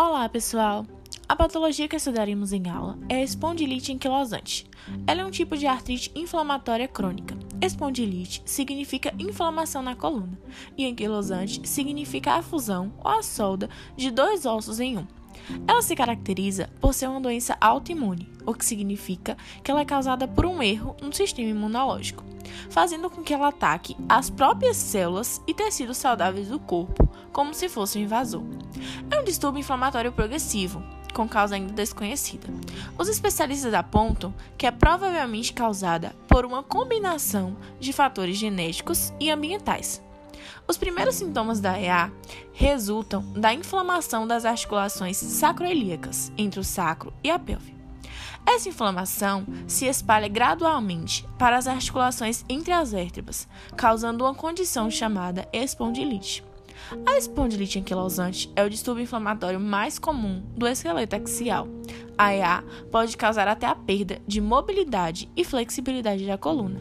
Olá, pessoal! A patologia que estudaremos em aula é a espondilite anquilosante. Ela é um tipo de artrite inflamatória crônica. Espondilite significa inflamação na coluna e anquilosante significa a fusão ou a solda de dois ossos em um. Ela se caracteriza por ser uma doença autoimune, o que significa que ela é causada por um erro no sistema imunológico, fazendo com que ela ataque as próprias células e tecidos saudáveis do corpo, como se fosse um invasor. É um distúrbio inflamatório progressivo, com causa ainda desconhecida. Os especialistas apontam que é provavelmente causada por uma combinação de fatores genéticos e ambientais. Os primeiros sintomas da EA resultam da inflamação das articulações sacroiliacas entre o sacro e a pelve. Essa inflamação se espalha gradualmente para as articulações entre as vértebras, causando uma condição chamada espondilite. A espondilite anquilosante é o distúrbio inflamatório mais comum do esqueleto axial. A EA pode causar até a perda de mobilidade e flexibilidade da coluna.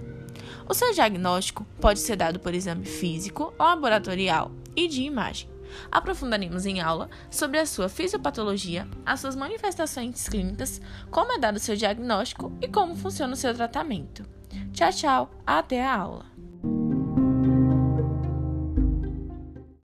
O seu diagnóstico pode ser dado por exame físico, laboratorial e de imagem. Aprofundaremos em aula sobre a sua fisiopatologia, as suas manifestações clínicas, como é dado o seu diagnóstico e como funciona o seu tratamento. Tchau, tchau, até a aula!